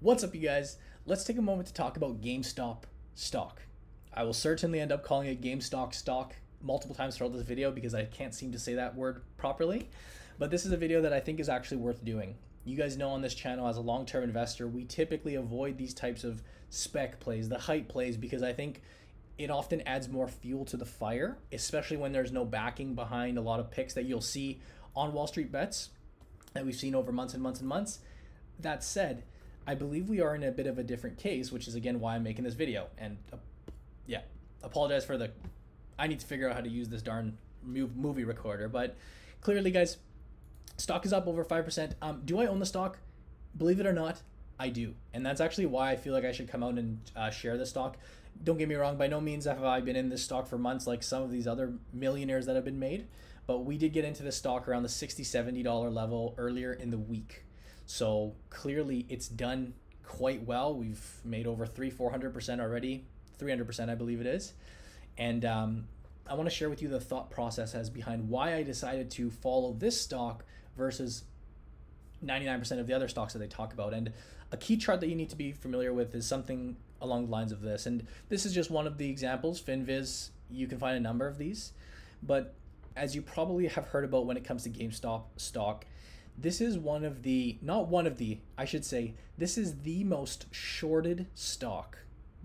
What's up, you guys? Let's take a moment to talk about GameStop stock. I will certainly end up calling it GameStop stock multiple times throughout this video because I can't seem to say that word properly. But this is a video that I think is actually worth doing. You guys know on this channel, as a long term investor, we typically avoid these types of spec plays, the hype plays, because I think it often adds more fuel to the fire, especially when there's no backing behind a lot of picks that you'll see on Wall Street bets that we've seen over months and months and months. That said, I believe we are in a bit of a different case, which is again why I'm making this video. And uh, yeah, apologize for the. I need to figure out how to use this darn movie recorder, but clearly, guys, stock is up over five percent. Um, do I own the stock? Believe it or not, I do, and that's actually why I feel like I should come out and uh, share the stock. Don't get me wrong, by no means have I been in this stock for months like some of these other millionaires that have been made, but we did get into the stock around the 60 $70 level earlier in the week. So clearly it's done quite well. We've made over three, 400% already, 300%, I believe it is. And um, I want to share with you the thought process as behind why I decided to follow this stock versus 99% of the other stocks that they talk about. And a key chart that you need to be familiar with is something along the lines of this. And this is just one of the examples. FinViz, you can find a number of these. But as you probably have heard about when it comes to GameStop stock, this is one of the not one of the i should say this is the most shorted stock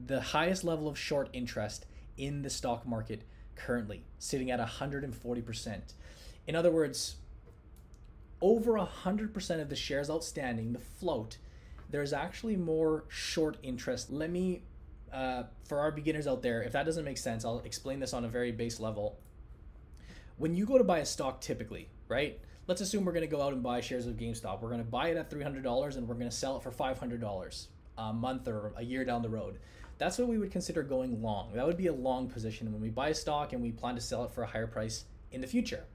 the highest level of short interest in the stock market currently sitting at 140% in other words over 100% of the shares outstanding the float there's actually more short interest. Let me uh, for our beginners out there if that doesn't make sense i'll explain this on a very base level. When you go to buy a stock typically right let's assume we're going to go out and buy shares of GameStop. We're going to buy it at $300 and we're going to sell it for $500 a month or a year down the road. That's what we would consider going long. That would be a long position when we buy a stock and we plan to sell it for a higher price in the future.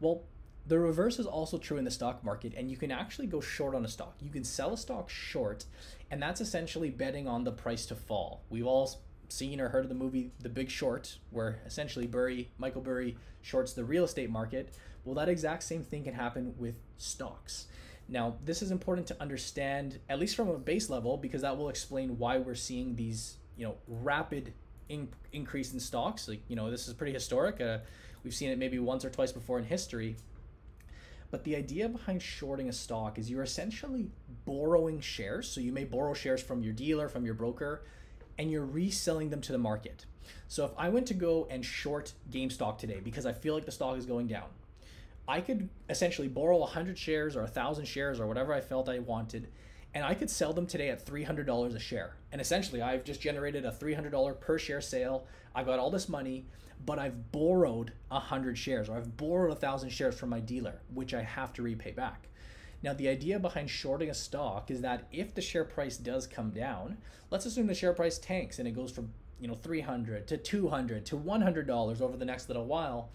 Well, the reverse is also true in the stock market, and you can actually go short on a stock. You can sell a stock short, and that's essentially betting on the price to fall. We've all seen or heard of the movie The Big Short, where essentially Burry, Michael Burry shorts the real estate market. Well, that exact same thing can happen with stocks. Now, this is important to understand, at least from a base level, because that will explain why we're seeing these, you know, rapid in- increase in stocks. Like, you know, this is pretty historic. Uh, we've seen it maybe once or twice before in history. But the idea behind shorting a stock is you're essentially borrowing shares. So you may borrow shares from your dealer, from your broker, and you're reselling them to the market. So if I went to go and short GameStop today because I feel like the stock is going down, I could essentially borrow 100 shares or 1,000 shares or whatever I felt I wanted, and I could sell them today at $300 a share. And essentially, I've just generated a $300 per share sale. I've got all this money, but I've borrowed 100 shares or I've borrowed 1,000 shares from my dealer, which I have to repay back. Now, the idea behind shorting a stock is that if the share price does come down, let's assume the share price tanks and it goes from you know 300 to 200 to 100 dollars over the next little while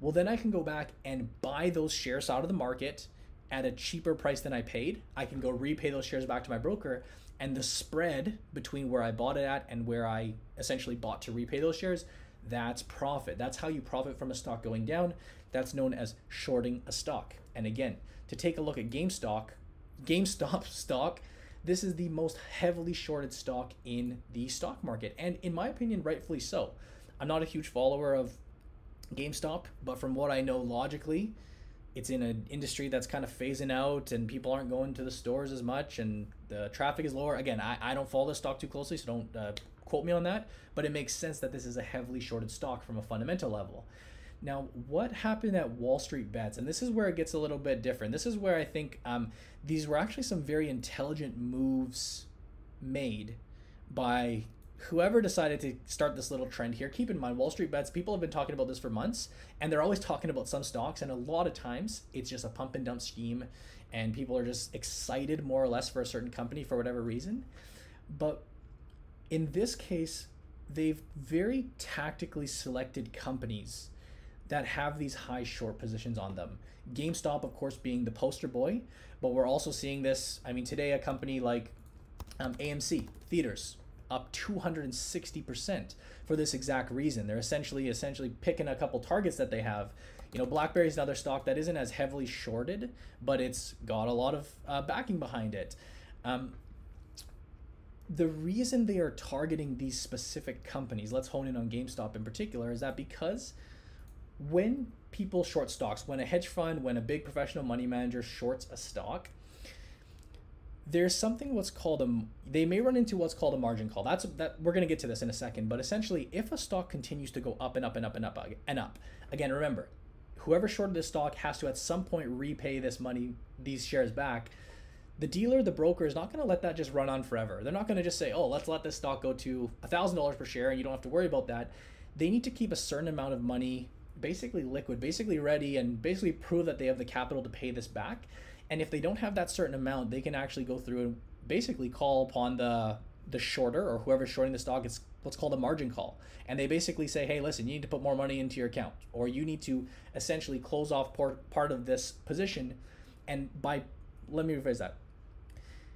well then i can go back and buy those shares out of the market at a cheaper price than i paid. I can go repay those shares back to my broker and the spread between where i bought it at and where i essentially bought to repay those shares that's profit. That's how you profit from a stock going down. That's known as shorting a stock. And again to take a look at GameStop, GameStop stock, this is the most heavily shorted stock in the stock market. And in my opinion, rightfully so. I'm not a huge follower of GameStop, but from what I know logically, it's in an industry that's kind of phasing out and people aren't going to the stores as much and the traffic is lower. Again, I, I don't follow this stock too closely, so don't uh, quote me on that, but it makes sense that this is a heavily shorted stock from a fundamental level. Now, what happened at Wall Street Bets? And this is where it gets a little bit different. This is where I think um, these were actually some very intelligent moves made by whoever decided to start this little trend here. Keep in mind, Wall Street Bets, people have been talking about this for months, and they're always talking about some stocks, and a lot of times it's just a pump and dump scheme, and people are just excited more or less for a certain company for whatever reason. But in this case, they've very tactically selected companies that have these high short positions on them. GameStop, of course, being the poster boy, but we're also seeing this. I mean, today a company like um, AMC Theaters up 260% for this exact reason. They're essentially essentially picking a couple targets that they have. You know, BlackBerry is another stock that isn't as heavily shorted, but it's got a lot of uh, backing behind it. Um, the reason they are targeting these specific companies, let's hone in on GameStop in particular, is that because when people short stocks, when a hedge fund, when a big professional money manager shorts a stock, there's something what's called a they may run into what's called a margin call. That's that we're going to get to this in a second, but essentially if a stock continues to go up and up and up and up and up. Again, remember, whoever shorted this stock has to at some point repay this money, these shares back. The dealer, the broker is not going to let that just run on forever. They're not going to just say, "Oh, let's let this stock go to $1,000 per share and you don't have to worry about that." They need to keep a certain amount of money basically liquid, basically ready, and basically prove that they have the capital to pay this back. And if they don't have that certain amount, they can actually go through and basically call upon the the shorter or whoever's shorting the stock. It's what's called a margin call, and they basically say, "Hey, listen, you need to put more money into your account, or you need to essentially close off part part of this position." And by let me rephrase that.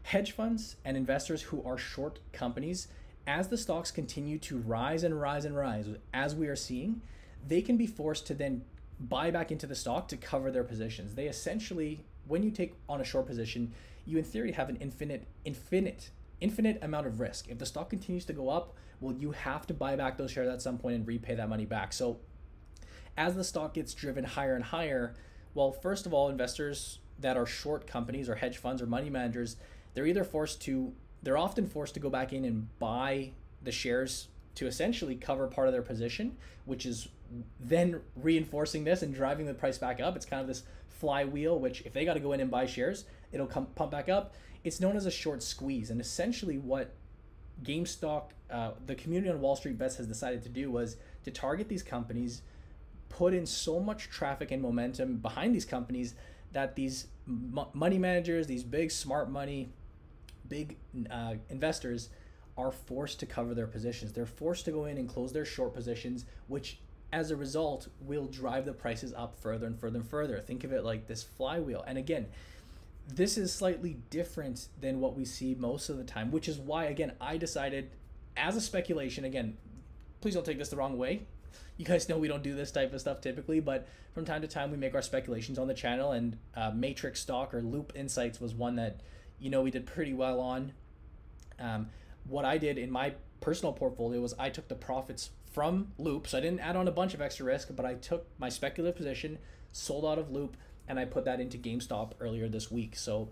Hedge funds and investors who are short companies, as the stocks continue to rise and rise and rise, as we are seeing, they can be forced to then buy back into the stock to cover their positions. They essentially, when you take on a short position, you in theory have an infinite, infinite, infinite amount of risk. If the stock continues to go up, well, you have to buy back those shares at some point and repay that money back. So as the stock gets driven higher and higher, well, first of all, investors that are short companies or hedge funds or money managers, they're either forced to, they're often forced to go back in and buy the shares to essentially cover part of their position, which is then reinforcing this and driving the price back up. It's kind of this flywheel, which if they got to go in and buy shares, it'll come pump back up. It's known as a short squeeze, and essentially what GameStop, uh, the community on Wall Street Bets has decided to do was to target these companies, put in so much traffic and momentum behind these companies that these money managers, these big smart money, big uh, investors are forced to cover their positions. They're forced to go in and close their short positions, which as a result will drive the prices up further and further and further. Think of it like this flywheel. And again, this is slightly different than what we see most of the time, which is why, again, I decided as a speculation, again, please don't take this the wrong way. You guys know we don't do this type of stuff typically, but from time to time we make our speculations on the channel, and uh, Matrix Stock or Loop Insights was one that, you know, we did pretty well on. Um, what I did in my personal portfolio was I took the profits from Loop. So I didn't add on a bunch of extra risk, but I took my speculative position, sold out of Loop, and I put that into GameStop earlier this week. So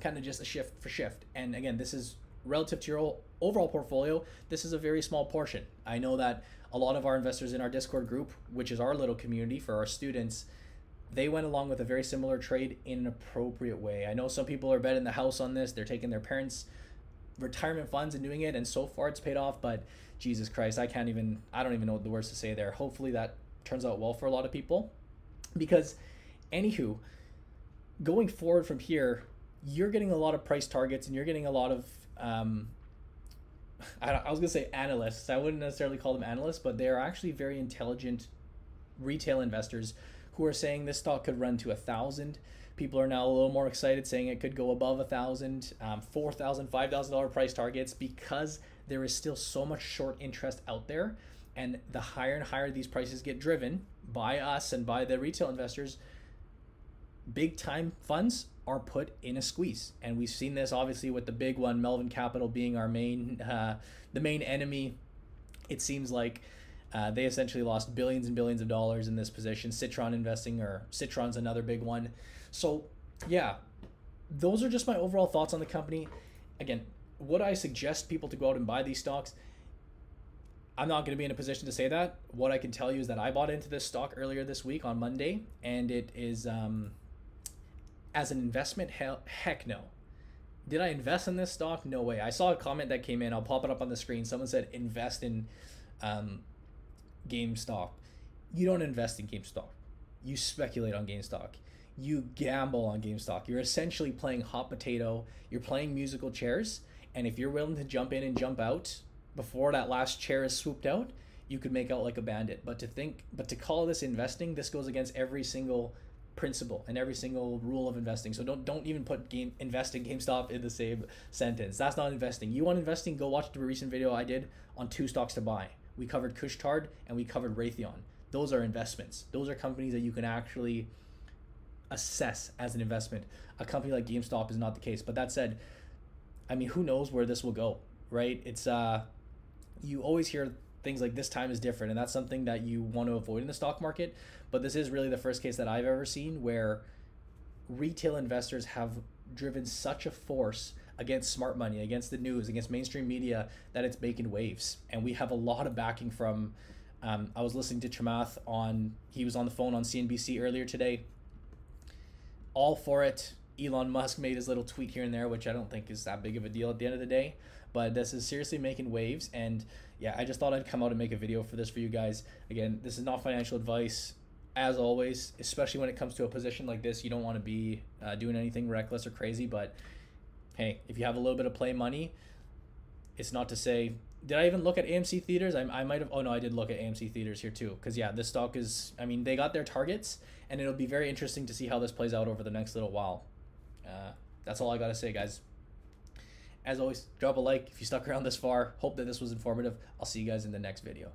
kind of just a shift for shift. And again, this is relative to your overall portfolio, this is a very small portion. I know that a lot of our investors in our Discord group, which is our little community for our students, they went along with a very similar trade in an appropriate way. I know some people are betting the house on this. They're taking their parents' retirement funds and doing it, and so far it's paid off. But Jesus Christ, I can't even, I don't even know what the words to say there. Hopefully that turns out well for a lot of people. Because, anywho, going forward from here, you're getting a lot of price targets and you're getting a lot of, um, I, I was to say analysts. I wouldn't necessarily call them analysts, but they are actually very intelligent retail investors who are saying this stock could run to a thousand. People are now a little more excited, saying it could go above a thousand, um, four thousand, five thousand dollar price targets because there is still so much short interest out there. And the higher and higher these prices get driven by us and by the retail investors, big time funds are put in a squeeze. And we've seen this obviously with the big one, Melvin Capital being our main, uh, the main enemy. It seems like uh, they essentially lost billions and billions of dollars in this position. Citron investing, or Citron's another big one. So, yeah, those are just my overall thoughts on the company. Again, would I suggest people to go out and buy these stocks? I'm not going to be in a position to say that. What I can tell you is that I bought into this stock earlier this week on Monday, and it is um, as an investment. Hell, heck no. Did I invest in this stock? No way. I saw a comment that came in. I'll pop it up on the screen. Someone said invest in um, GameStop. You don't invest in GameStop. You speculate on GameStop you gamble on GameStop. You're essentially playing hot potato. You're playing musical chairs, and if you're willing to jump in and jump out before that last chair is swooped out, you could make out like a bandit. But to think, but to call this investing, this goes against every single principle and every single rule of investing. So don't don't even put game investing GameStop in the same sentence. That's not investing. You want investing? Go watch the recent video I did on two stocks to buy. We covered Couche-Tard and we covered Raytheon. Those are investments. Those are companies that you can actually assess as an investment. A company like GameStop is not the case. But that said, I mean, who knows where this will go? right? It's uh, you always hear things like this time is different, and that's something that you want to avoid in the stock market. But this is really the first case that I've ever seen where retail investors have driven such a force against smart money, against the news, against mainstream media that it's making waves. And we have a lot of backing from. Um, I was listening to Chamath on. He was on the phone on CNBC earlier today. All for it. Elon Musk made his little tweet here and there, which I don't think is that big of a deal at the end of the day. But this is seriously making waves, and yeah, I just thought I'd come out and make a video for this for you guys. Again, this is not financial advice. As always, especially when it comes to a position like this, you don't want to be uh, doing anything reckless or crazy. But hey, if you have a little bit of play money, it's not to say. Did I even look at AMC theaters? I, I might have. Oh no, I did look at AMC theaters here too. Because yeah, this stock is. I mean, they got their targets, and it'll be very interesting to see how this plays out over the next little while. Uh, that's all I gotta say, guys. As always, drop a like if you stuck around this far. Hope that this was informative. I'll see you guys in the next video.